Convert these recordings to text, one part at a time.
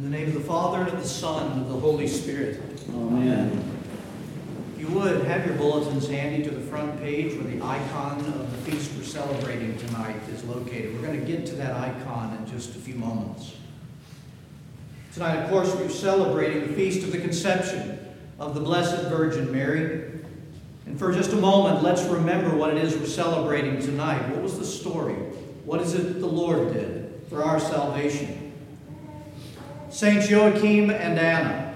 In the name of the Father, and of the Son, and of the Holy Spirit. Amen. If you would, have your bulletins handy to the front page where the icon of the feast we're celebrating tonight is located. We're going to get to that icon in just a few moments. Tonight, of course, we're celebrating the feast of the conception of the Blessed Virgin Mary. And for just a moment, let's remember what it is we're celebrating tonight. What was the story? What is it that the Lord did for our salvation? Saints Joachim and Anna,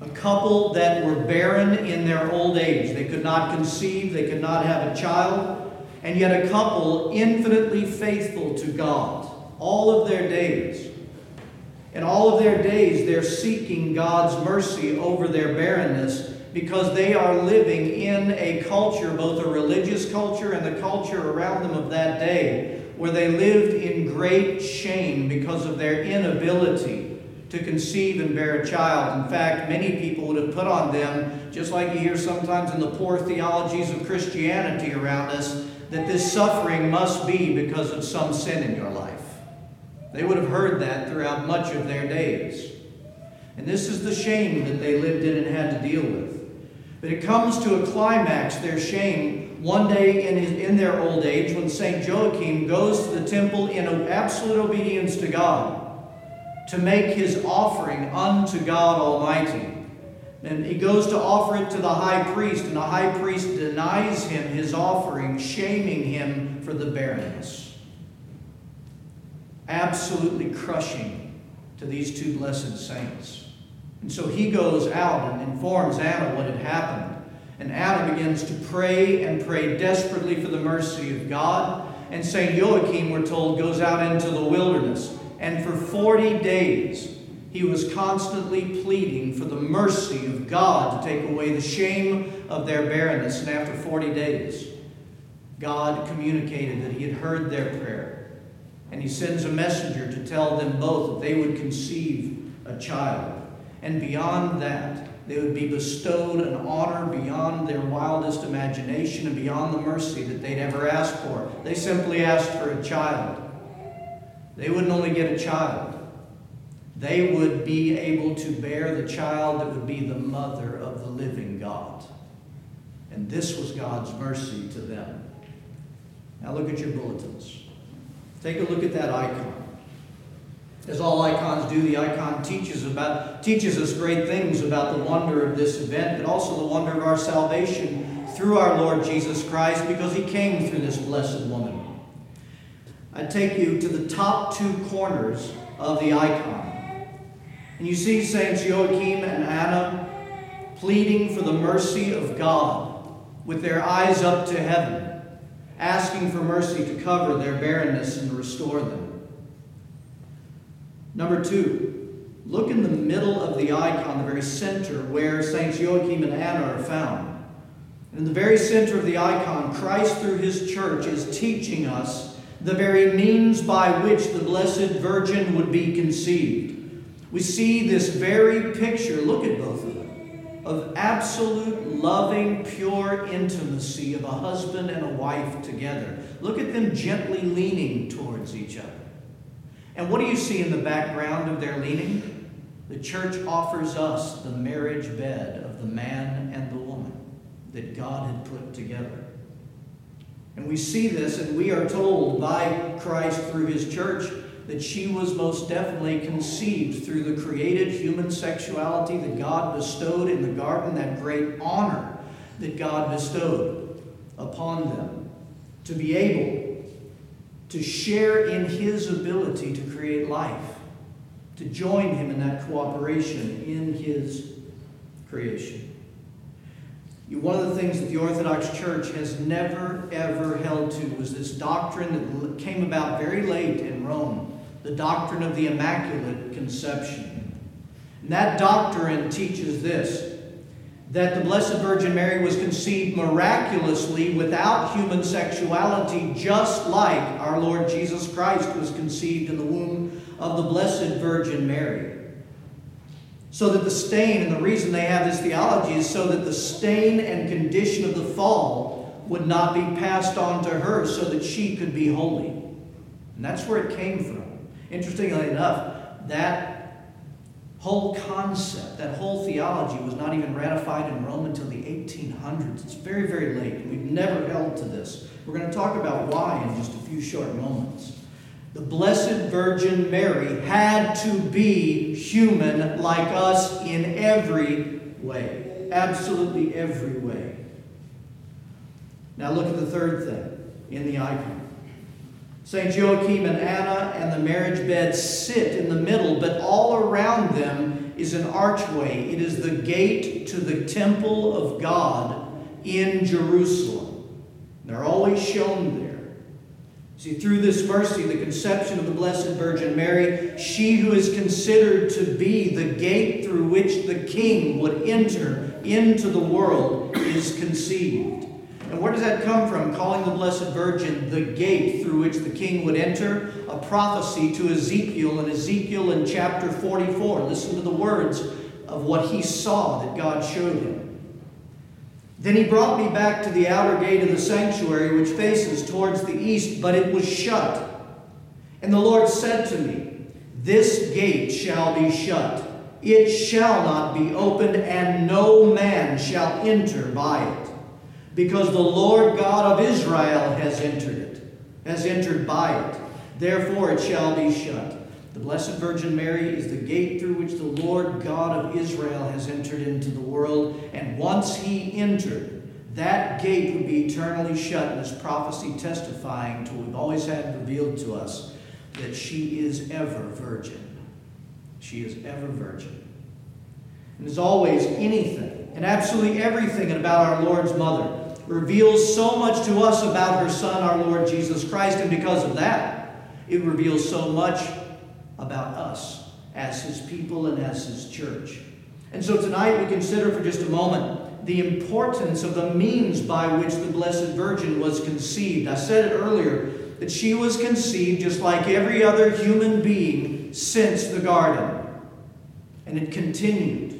a couple that were barren in their old age. They could not conceive, they could not have a child, and yet a couple infinitely faithful to God all of their days. In all of their days, they're seeking God's mercy over their barrenness because they are living in a culture, both a religious culture and the culture around them of that day, where they lived in great shame because of their inability to conceive and bear a child. In fact, many people would have put on them, just like you hear sometimes in the poor theologies of Christianity around us, that this suffering must be because of some sin in your life. They would have heard that throughout much of their days. And this is the shame that they lived in and had to deal with. But it comes to a climax, their shame, one day in, his, in their old age when St. Joachim goes to the temple in absolute obedience to God to make his offering unto God Almighty. And he goes to offer it to the high priest, and the high priest denies him his offering, shaming him for the barrenness. Absolutely crushing to these two blessed saints. And so he goes out and informs Anna what had happened. And Anna begins to pray and pray desperately for the mercy of God. And St. Joachim, we're told, goes out into the wilderness and for 40 days, he was constantly pleading for the mercy of God to take away the shame of their barrenness. And after 40 days, God communicated that he had heard their prayer. And he sends a messenger to tell them both that they would conceive a child. And beyond that, they would be bestowed an honor beyond their wildest imagination and beyond the mercy that they'd ever asked for. They simply asked for a child. They wouldn't only get a child, they would be able to bear the child that would be the mother of the living God. And this was God's mercy to them. Now look at your bulletins. Take a look at that icon. As all icons do, the icon teaches about teaches us great things about the wonder of this event, but also the wonder of our salvation through our Lord Jesus Christ, because he came through this blessed woman. I take you to the top two corners of the icon. And you see Saints Joachim and Anna pleading for the mercy of God with their eyes up to heaven, asking for mercy to cover their barrenness and restore them. Number two, look in the middle of the icon, the very center where Saints Joachim and Anna are found. In the very center of the icon, Christ through his church is teaching us the very means by which the Blessed Virgin would be conceived. We see this very picture, look at both of them, of absolute, loving, pure intimacy of a husband and a wife together. Look at them gently leaning towards each other. And what do you see in the background of their leaning? The church offers us the marriage bed of the man and the woman that God had put together. And we see this, and we are told by Christ through his church that she was most definitely conceived through the created human sexuality that God bestowed in the garden, that great honor that God bestowed upon them to be able to share in his ability to create life, to join him in that cooperation in his creation. One of the things that the Orthodox Church has never, ever held to was this doctrine that came about very late in Rome the doctrine of the Immaculate Conception. And that doctrine teaches this that the Blessed Virgin Mary was conceived miraculously without human sexuality, just like our Lord Jesus Christ was conceived in the womb of the Blessed Virgin Mary. So that the stain, and the reason they have this theology is so that the stain and condition of the fall would not be passed on to her so that she could be holy. And that's where it came from. Interestingly enough, that whole concept, that whole theology was not even ratified in Rome until the 1800s. It's very, very late. We've never held to this. We're going to talk about why in just a few short moments. The Blessed Virgin Mary had to be human like us in every way. Absolutely every way. Now look at the third thing in the icon. St. Joachim and Anna and the marriage bed sit in the middle, but all around them is an archway. It is the gate to the temple of God in Jerusalem. They're always shown there. See, through this mercy, the conception of the Blessed Virgin Mary, she who is considered to be the gate through which the King would enter into the world, is conceived. And where does that come from? Calling the Blessed Virgin the gate through which the king would enter? A prophecy to Ezekiel in Ezekiel in chapter 44. Listen to the words of what he saw that God showed him. Then he brought me back to the outer gate of the sanctuary, which faces towards the east, but it was shut. And the Lord said to me, This gate shall be shut. It shall not be opened, and no man shall enter by it because the Lord God of Israel has entered it, has entered by it. Therefore it shall be shut. The Blessed Virgin Mary is the gate through which the Lord God of Israel has entered into the world, and once he entered, that gate would be eternally shut, and this prophecy testifying to what we've always had revealed to us that she is ever virgin. She is ever virgin. And as always, anything and absolutely everything about our Lord's mother reveals so much to us about her Son, our Lord Jesus Christ, and because of that, it reveals so much about us as His people and as His church. And so tonight we consider for just a moment the importance of the means by which the Blessed Virgin was conceived. I said it earlier that she was conceived just like every other human being since the garden. And it continued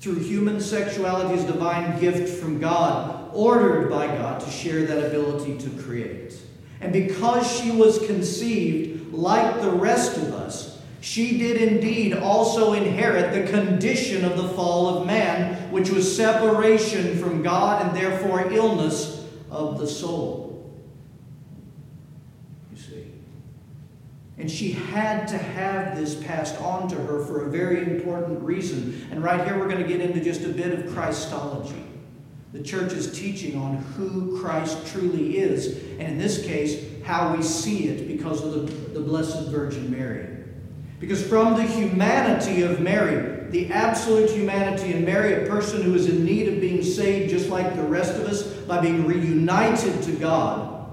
through human sexuality as divine gift from God ordered by God to share that ability to create. And because she was conceived like the rest of us, she did indeed also inherit the condition of the fall of man, which was separation from God and therefore illness of the soul. You see. And she had to have this passed on to her for a very important reason. And right here, we're going to get into just a bit of Christology the church's teaching on who Christ truly is, and in this case, how we see it because of the, the Blessed Virgin Mary. Because from the humanity of Mary, the absolute humanity in Mary, a person who is in need of being saved just like the rest of us by being reunited to God,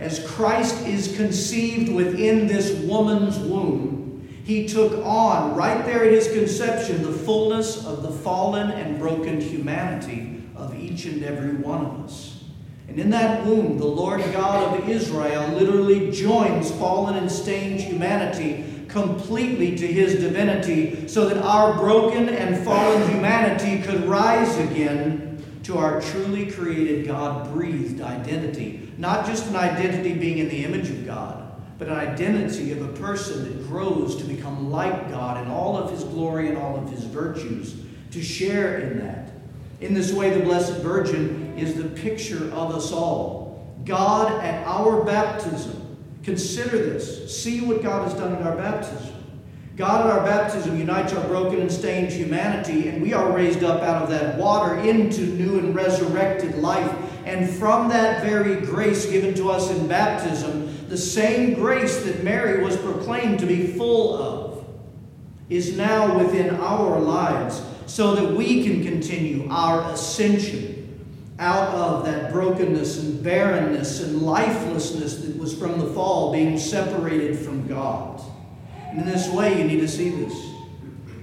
as Christ is conceived within this woman's womb, he took on, right there at his conception, the fullness of the fallen and broken humanity each and every one of us. And in that womb, the Lord God of Israel literally joins fallen and stained humanity completely to his divinity so that our broken and fallen humanity could rise again to our truly created God breathed identity. Not just an identity being in the image of God, but an identity of a person that grows to become like God in all of his glory and all of his virtues, to share in that. In this way, the Blessed Virgin is the picture of us all. God at our baptism, consider this. See what God has done in our baptism. God at our baptism unites our broken and stained humanity, and we are raised up out of that water into new and resurrected life. And from that very grace given to us in baptism, the same grace that Mary was proclaimed to be full of is now within our lives so that we can continue our ascension out of that brokenness and barrenness and lifelessness that was from the fall, being separated from God. And in this way, you need to see this.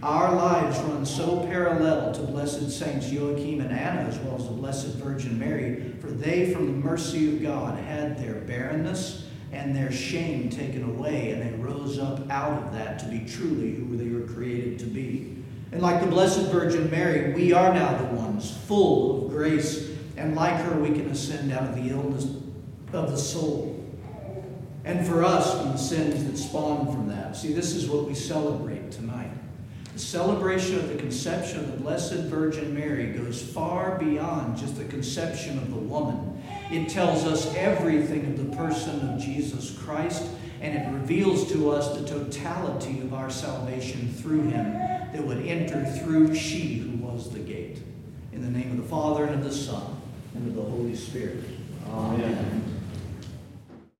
Our lives run so parallel to blessed saints Joachim and Anna, as well as the Blessed Virgin Mary, for they, from the mercy of God, had their barrenness and their shame taken away, and they rose up out of that to be truly who they were created to be. And like the Blessed Virgin Mary, we are now the ones full of grace. And like her, we can ascend out of the illness of the soul. And for us, from the sins that spawn from that. See, this is what we celebrate tonight. The celebration of the conception of the Blessed Virgin Mary goes far beyond just the conception of the woman. It tells us everything of the person of Jesus Christ, and it reveals to us the totality of our salvation through him that would enter through she who was the gate. In the name of the Father, and of the Son, and of the Holy Spirit. Amen.